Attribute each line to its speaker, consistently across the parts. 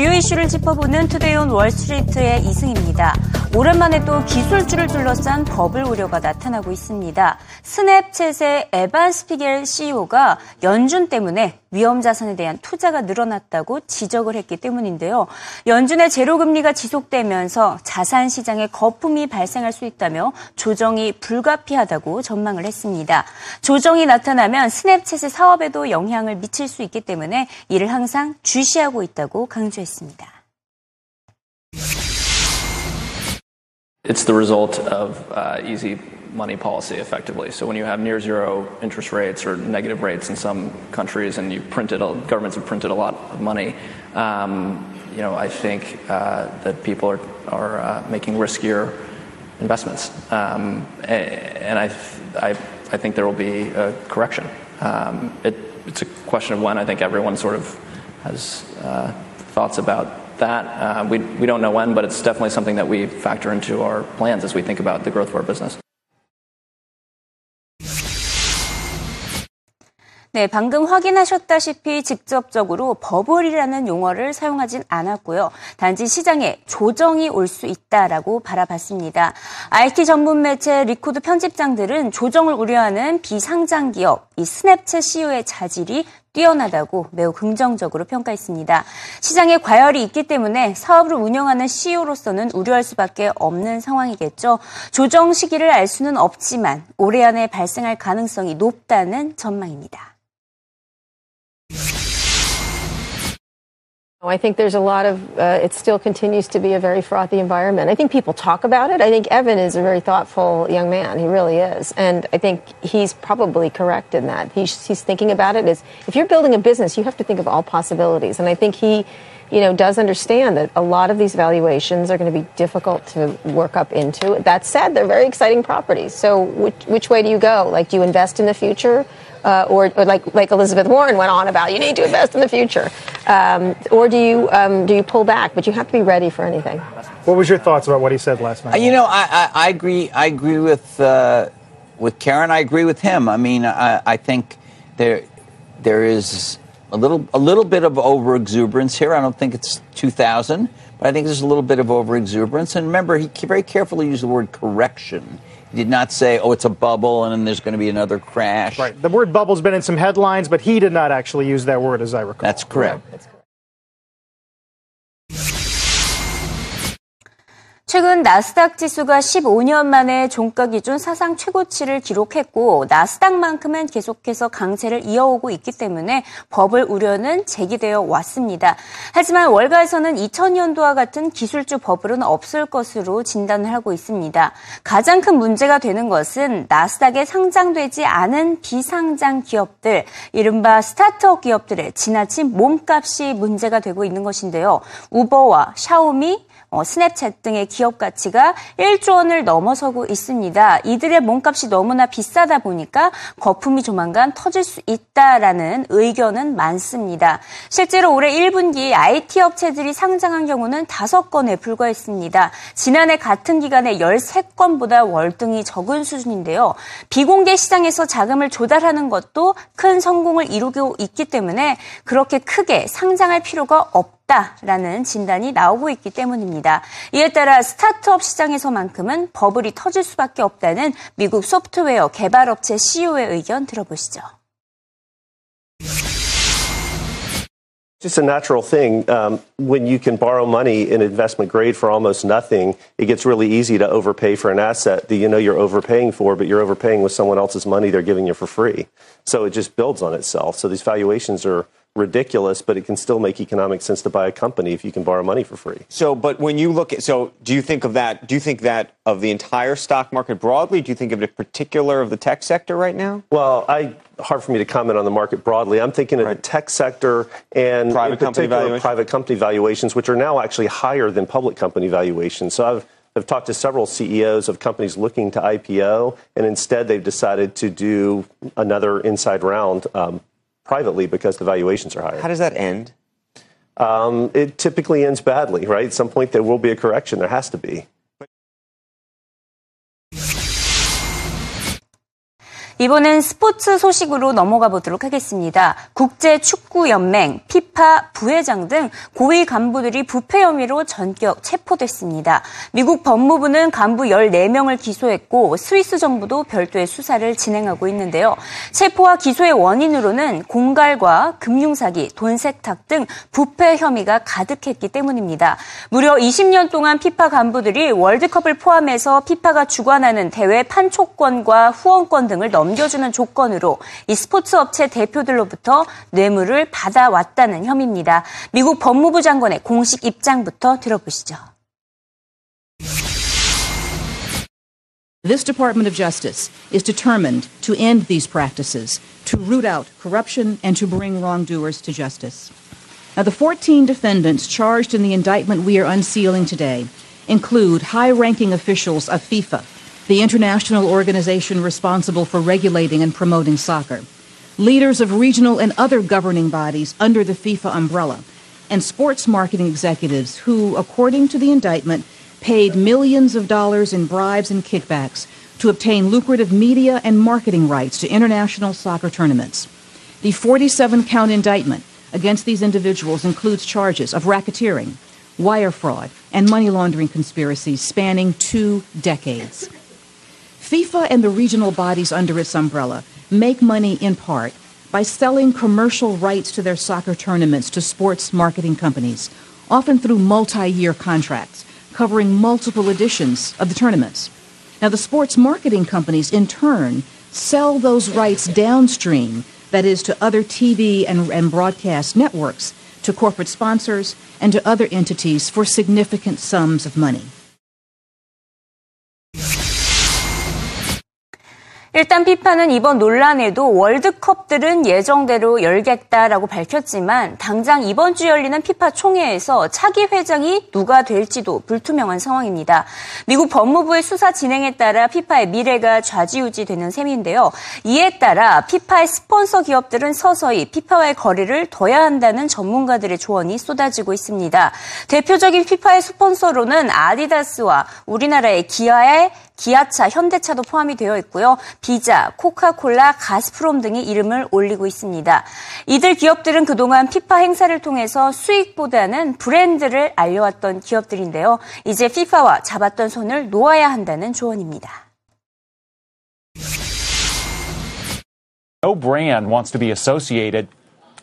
Speaker 1: 주요 이슈를 짚어보는 Today on Wall Street의 이승입니다. 오랜만에 또 기술주를 둘러싼 버블 우려가 나타나고 있습니다. 스냅챗의 에반 스피겔 CEO가 연준 때문에 위험 자산에 대한 투자가 늘어났다고 지적을 했기 때문인데요. 연준의 제로 금리가 지속되면서 자산 시장에 거품이 발생할 수 있다며 조정이 불가피하다고 전망을 했습니다. 조정이 나타나면 스냅챗의 사업에도 영향을 미칠 수 있기 때문에 이를 항상 주시하고 있다고 강조했습니다.
Speaker 2: It's the result of uh, easy money policy effectively. So when you have near zero interest rates or negative rates in some countries and you printed, governments have printed a lot of money, um, you know, I think uh, that people are, are uh, making riskier investments. Um, and I, I, I think there will be a correction. Um, it, it's a question of when. I think everyone sort of has uh, thoughts about that. Uh, we, we don't know when, but it's definitely something that we factor into our plans as we think about the growth of our business.
Speaker 1: 네, 방금 확인하셨다시피 직접적으로 버블이라는 용어를 사용하진 않았고요. 단지 시장에 조정이 올 수 있다라고 바라봤습니다. IT 전문 매체 리코드 편집장들은 조정을 우려하는 비상장 기업 이 스냅챗 CEO의 자질이 뛰어나다고 매우 긍정적으로 평가했습니다. 시장에 과열이 있기 때문에 사업을 운영하는 CEO로서는 우려할 수밖에 없는 상황이겠죠. 조정 시기를 알 수는 없지만 올해 안에 발생할 가능성이 높다는 전망입니다.
Speaker 3: I think there's a lot of, uh, it still continues to be a very frothy environment. I think people talk about it. I think Evan is a very thoughtful young man. He really is. And I think he's probably correct in that. He's, he's thinking about it as if you're building a business, you have to think of all possibilities. And I think he, you know, does understand that a lot of these valuations are going to be difficult to work up into. That said, they're very exciting properties. So which, which way do you go? Like, do you invest in the future? Uh, or, or, like like Elizabeth Warren went on about, you need to invest in the future, um, or do you um, do you pull back? But you have to be ready for anything.
Speaker 4: What was your thoughts about what he said last night? Uh,
Speaker 5: you know, I, I, I, agree. I agree with uh, with Karen. I agree with him. I mean, I, I think there there is a little a little bit of over exuberance here. I don't think it's 2,000, but I think there's a little bit of over exuberance. And remember, he very carefully used the word correction. He did not say, oh, it's a bubble and then there's going to be another crash.
Speaker 4: Right. The word bubble's been in some headlines, but he did not actually use that word, as I recall.
Speaker 5: That's correct. That's correct.
Speaker 1: 최근 나스닥 지수가 15년 만에 종가 기준 사상 최고치를 기록했고 나스닥만큼은 계속해서 강세를 이어오고 있기 때문에 버블 우려는 제기되어 왔습니다. 하지만 월가에서는 2000년도와 같은 기술주 버블은 없을 것으로 진단을 하고 있습니다. 가장 큰 문제가 되는 것은 나스닥에 상장되지 않은 비상장 기업들, 이른바 스타트업 기업들의 지나친 몸값이 문제가 되고 있는 것인데요. 우버와 샤오미, 어, 스냅챗 등의 기업 가치가 1조 원을 넘어서고 있습니다. 이들의 몸값이 너무나 비싸다 보니까 거품이 조만간 터질 수 있다라는 의견은 많습니다. 실제로 올해 1분기 IT 업체들이 상장한 경우는 5건에 불과했습니다. 지난해 같은 기간에 13건보다 월등히 적은 수준인데요. 비공개 시장에서 자금을 조달하는 것도 큰 성공을 이루고 있기 때문에 그렇게 크게 상장할 필요가 없다. 있다라는 진단이 나오고 있기 때문입니다. 이에 따라 스타트업 시장에서만큼은 버블이 터질 수밖에 없다는 미국 소프트웨어 개발업체 CEO의 의견 들어보시죠.
Speaker 6: Just a natural thing. Um, when you can borrow money in investment grade for almost nothing, it gets really easy to overpay for an asset that you know you're overpaying for, but you're overpaying with someone else's money they're giving you for free. So it just builds on itself. So these valuations are ridiculous, but it can still make economic sense to buy a company if you can borrow money for free.
Speaker 7: So, but when you look at, so do you think of that, do you think that of the entire stock market broadly? Do you think of it in particular of the tech sector right now?
Speaker 6: Well, I, hard for me to comment on the market broadly. I'm thinking of right. the tech sector and private in particular private company valuations, which are now actually higher than public company valuations. So I've I've talked to several CEOs of companies looking to IPO, and instead they've decided to do another inside round um, privately because the valuations are higher.
Speaker 7: How does that end?
Speaker 6: Um, it typically ends badly, right? At some point, there will be a correction. There has to be.
Speaker 1: 이번엔 스포츠 소식으로 넘어가 보도록 하겠습니다. 국제축구연맹, 피파 부회장 등 고위 간부들이 부패 혐의로 전격 체포됐습니다. 미국 법무부는 간부 14명을 기소했고 스위스 정부도 별도의 수사를 진행하고 있는데요. 체포와 기소의 원인으로는 공갈과 금융사기, 돈세탁 등 부패 혐의가 가득했기 때문입니다. 무려 20년 동안 피파 간부들이 월드컵을 포함해서 피파가 주관하는 대회 판촉권과 후원권 등을 넘 넘겨주는 조건으로 이 스포츠 업체 대표들로부터 뇌물을 받아왔다는 혐의입니다. 미국 법무부 장관의 공식 입장부터 들어보시죠.
Speaker 8: This Department of Justice is determined to end these practices, to root out corruption, and to bring wrongdoers to justice. Now, the 14 defendants charged in the indictment we are unsealing today include high ranking officials of FIFA, the international organization responsible for regulating and promoting soccer, leaders of regional and other governing bodies under the FIFA umbrella, and sports marketing executives who, according to the indictment, paid millions of dollars in bribes and kickbacks to obtain lucrative media and marketing rights to international soccer tournaments. The 47 count indictment against these individuals includes charges of racketeering, wire fraud, and money laundering conspiracies spanning two decades. FIFA and the regional bodies under its umbrella make money in part by selling commercial rights to their soccer tournaments to sports marketing companies, often through multi year contracts covering multiple editions of the tournaments. Now, the sports marketing companies, in turn, sell those rights downstream, that is, to other TV and, and broadcast networks, to corporate sponsors, and to other entities for significant sums of money.
Speaker 1: 일단 피파는 이번 논란에도 월드컵들은 예정대로 열겠다라고 밝혔지만 당장 이번 주 열리는 피파 총회에서 차기 회장이 누가 될지도 불투명한 상황입니다. 미국 법무부의 수사 진행에 따라 피파의 미래가 좌지우지되는 셈인데요. 이에 따라 피파의 스폰서 기업들은 서서히 피파와의 거리를 둬야 한다는 전문가들의 조언이 쏟아지고 있습니다. 대표적인 피파의 스폰서로는 아디다스와 우리나라의 기아의 기아차, 현대차도 포함이 되어 있고요. 비자, 코카콜라, 가스프롬 등의 이름을 올리고 있습니다. 이들 기업들은 그동안 피파 행사를 통해서 수익보다는 브랜드를 알려왔던 기업들인데요. 이제 피파와 잡았던 손을 놓아야 한다는 조언입니다.
Speaker 9: No brand wants to be associated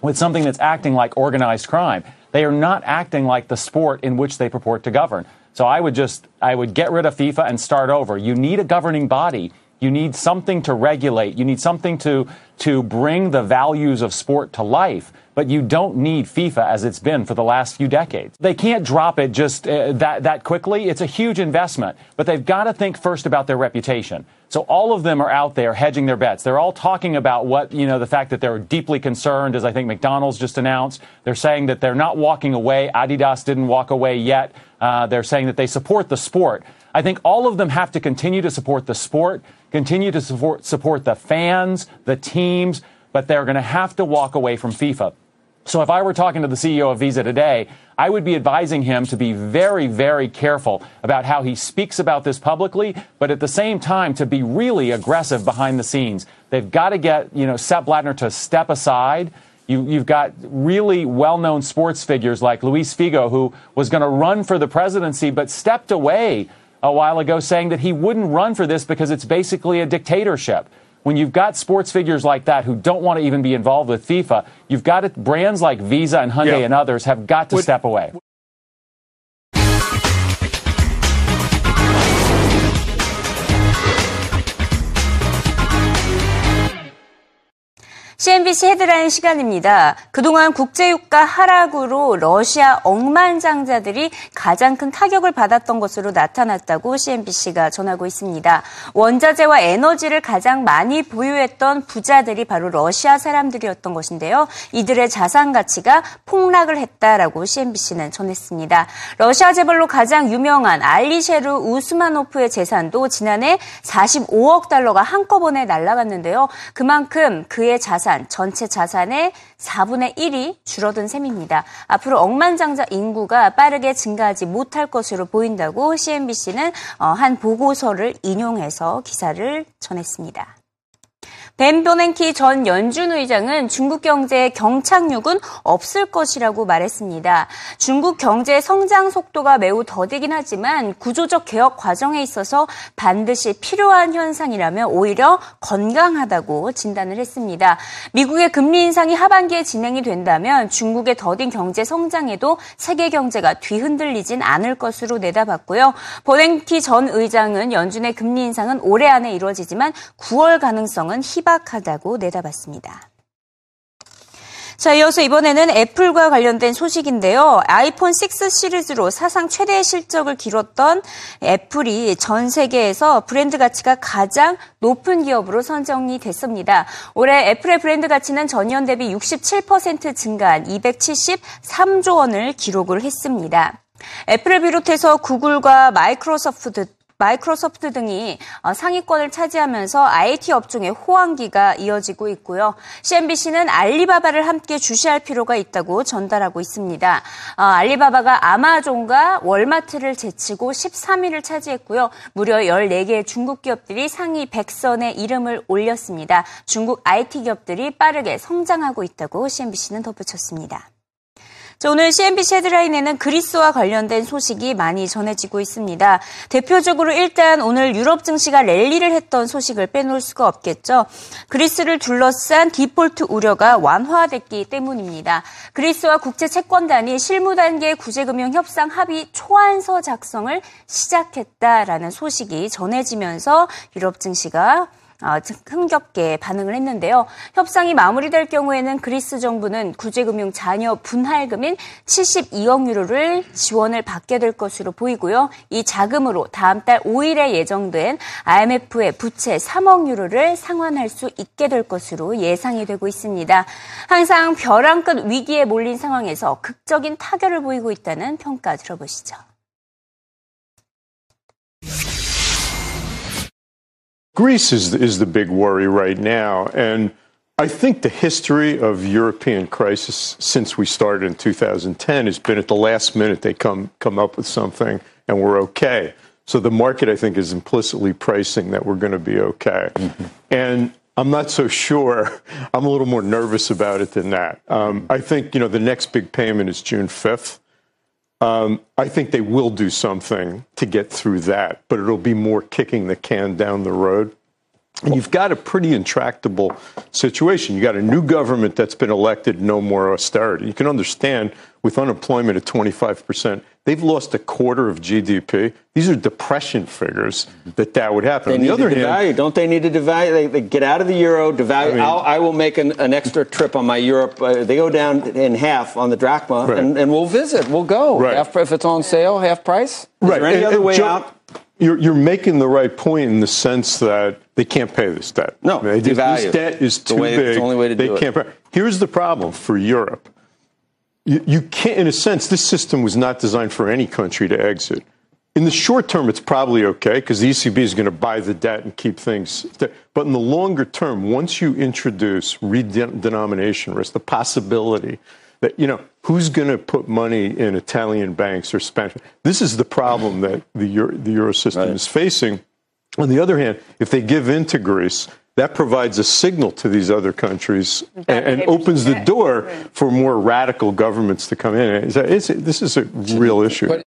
Speaker 9: with something that's acting like organized crime. They are not acting like the sport in which they purport to govern. So I would just, I would get rid of FIFA and start over. You need a governing body. You need something to regulate. You need something to, to bring the values of sport to life. But you don't need FIFA as it's been for the last few decades. They can't drop it just uh, that, that quickly. It's a huge investment, but they've got to think first about their reputation. So all of them are out there hedging their bets. They're all talking about what, you know, the fact that they're deeply concerned, as I think McDonald's just announced. They're saying that they're not walking away. Adidas didn't walk away yet. Uh, they're saying that they support the sport. I think all of them have to continue to support the sport, continue to support, support the fans, the teams, but they're going to have to walk away from FIFA. So if I were talking to the CEO of Visa today, I would be advising him to be very, very careful about how he speaks about this publicly, but at the same time to be really aggressive behind the scenes. They've got to get, you know, Sepp Blattner to step aside you, have got really well known sports figures like Luis Figo, who was going to run for the presidency but stepped away a while ago saying that he wouldn't run for this because it's basically a dictatorship. When you've got sports figures like that who don't want to even be involved with FIFA, you've got it, brands like Visa and Hyundai yeah. and others have got to Would, step away.
Speaker 1: CNBC 헤드라인 시간입니다. 그동안 국제유가 하락으로 러시아 억만장자들이 가장 큰 타격을 받았던 것으로 나타났다고 CNBC가 전하고 있습니다. 원자재와 에너지를 가장 많이 보유했던 부자들이 바로 러시아 사람들이었던 것인데요. 이들의 자산 가치가 폭락을 했다라고 CNBC는 전했습니다. 러시아 재벌로 가장 유명한 알리셰르 우스마노프의 재산도 지난해 45억 달러가 한꺼번에 날아갔는데요. 그만큼 그의 자산 자산, 전체 자산의 4분의 1이 줄어든 셈입니다. 앞으로 억만장자 인구가 빠르게 증가하지 못할 것으로 보인다고 CNBC는 어, 한 보고서를 인용해서 기사를 전했습니다. 벤 버냉키 전 연준 의장은 중국 경제의 경착륙은 없을 것이라고 말했습니다. 중국 경제 성장 속도가 매우 더디긴 하지만 구조적 개혁 과정에 있어서 반드시 필요한 현상이라면 오히려 건강하다고 진단을 했습니다. 미국의 금리 인상이 하반기에 진행이 된다면 중국의 더딘 경제 성장에도 세계 경제가 뒤흔들리진 않을 것으로 내다봤고요. 버냉키 전 의장은 연준의 금리 인상은 올해 안에 이루어지지만 9월 가능성은 희 박하다고 내다봤습니다. 자, 이어서 이번에는 애플과 관련된 소식인데요. 아이폰 6 시리즈로 사상 최대의 실적을 기록던 애플이 전 세계에서 브랜드 가치가 가장 높은 기업으로 선정이 됐습니다. 올해 애플의 브랜드 가치는 전년 대비 67% 증가한 273조 원을 기록을 했습니다. 애플을 비롯해서 구글과 마이크로소프트 마이크로소프트 등이 어, 상위권을 차지하면서 IT 업종의 호황기가 이어지고 있고요. CNBC는 알리바바를 함께 주시할 필요가 있다고 전달하고 있습니다. 어, 알리바바가 아마존과 월마트를 제치고 13위를 차지했고요. 무려 14개의 중국 기업들이 상위 100선에 이름을 올렸습니다. 중국 IT 기업들이 빠르게 성장하고 있다고 CNBC는 덧붙였습니다. 자, 오늘 CNBC 헤드라인에는 그리스와 관련된 소식이 많이 전해지고 있습니다. 대표적으로 일단 오늘 유럽 증시가 랠리를 했던 소식을 빼놓을 수가 없겠죠. 그리스를 둘러싼 디폴트 우려가 완화됐기 때문입니다. 그리스와 국제 채권단이 실무 단계 구제금융 협상 합의 초안서 작성을 시작했다라는 소식이 전해지면서 유럽 증시가 어, 흥겹게 반응을 했는데요. 협상이 마무리될 경우에는 그리스 정부는 구제금융 잔여 분할금인 72억 유로를 지원을 받게 될 것으로 보이고요. 이 자금으로 다음 달 5일에 예정된 IMF의 부채 3억 유로를 상환할 수 있게 될 것으로 예상이 되고 있습니다. 항상 벼랑 끝 위기에 몰린 상황에서 극적인 타결을 보이고 있다는 평가 들어보시죠.
Speaker 10: Greece is, is the big worry right now. And I think the history of European crisis since we started in 2010 has been at the last minute they come, come up with something and we're okay. So the market, I think, is implicitly pricing that we're going to be okay. Mm-hmm. And I'm not so sure. I'm a little more nervous about it than that. Um, I think, you know, the next big payment is June 5th. Um, I think they will do something to get through that, but it'll be more kicking the can down the road. And you've got a pretty intractable situation. You've got a new government that's been elected, no more austerity. You can understand with unemployment at 25%, they've lost a quarter of GDP. These are depression figures that that would happen.
Speaker 11: They
Speaker 10: On
Speaker 11: need
Speaker 10: the other
Speaker 11: to
Speaker 10: hand,
Speaker 11: devalue. don't they need to devalue? They, they get out of the euro, devalue.
Speaker 10: I mean-
Speaker 11: I will make an, an extra trip on my Europe. Uh, they go down in half on the drachma,
Speaker 10: Right.
Speaker 11: and, and we'll visit. We'll go.
Speaker 10: Right.
Speaker 11: Half, if it's on sale, half price. Is
Speaker 10: right.
Speaker 11: there any
Speaker 10: and-
Speaker 11: other
Speaker 10: and
Speaker 11: way
Speaker 10: Joe,
Speaker 11: out?
Speaker 10: You're, you're making the right point in the sense that they can't pay this debt.
Speaker 11: No,
Speaker 10: They- this debt is
Speaker 11: The
Speaker 10: too
Speaker 11: way- it's
Speaker 10: big.
Speaker 11: the only way to
Speaker 10: they
Speaker 11: do
Speaker 10: can't pay. Here's the problem for Europe. You, you can't, in a sense, this system was not designed for any country to exit. In the short term, it's probably okay because the ECB is going to buy the debt and keep things. But in the longer term, once you introduce redenomination risk, the possibility that, you know, who's going to put money in Italian banks or Spanish? This is the problem that the Euro, the Euro system is facing. On the other hand, if they give in to Greece, that provides a signal to these other countries and, and opens the door for more radical governments to come in. It's, it's, this is a real issue.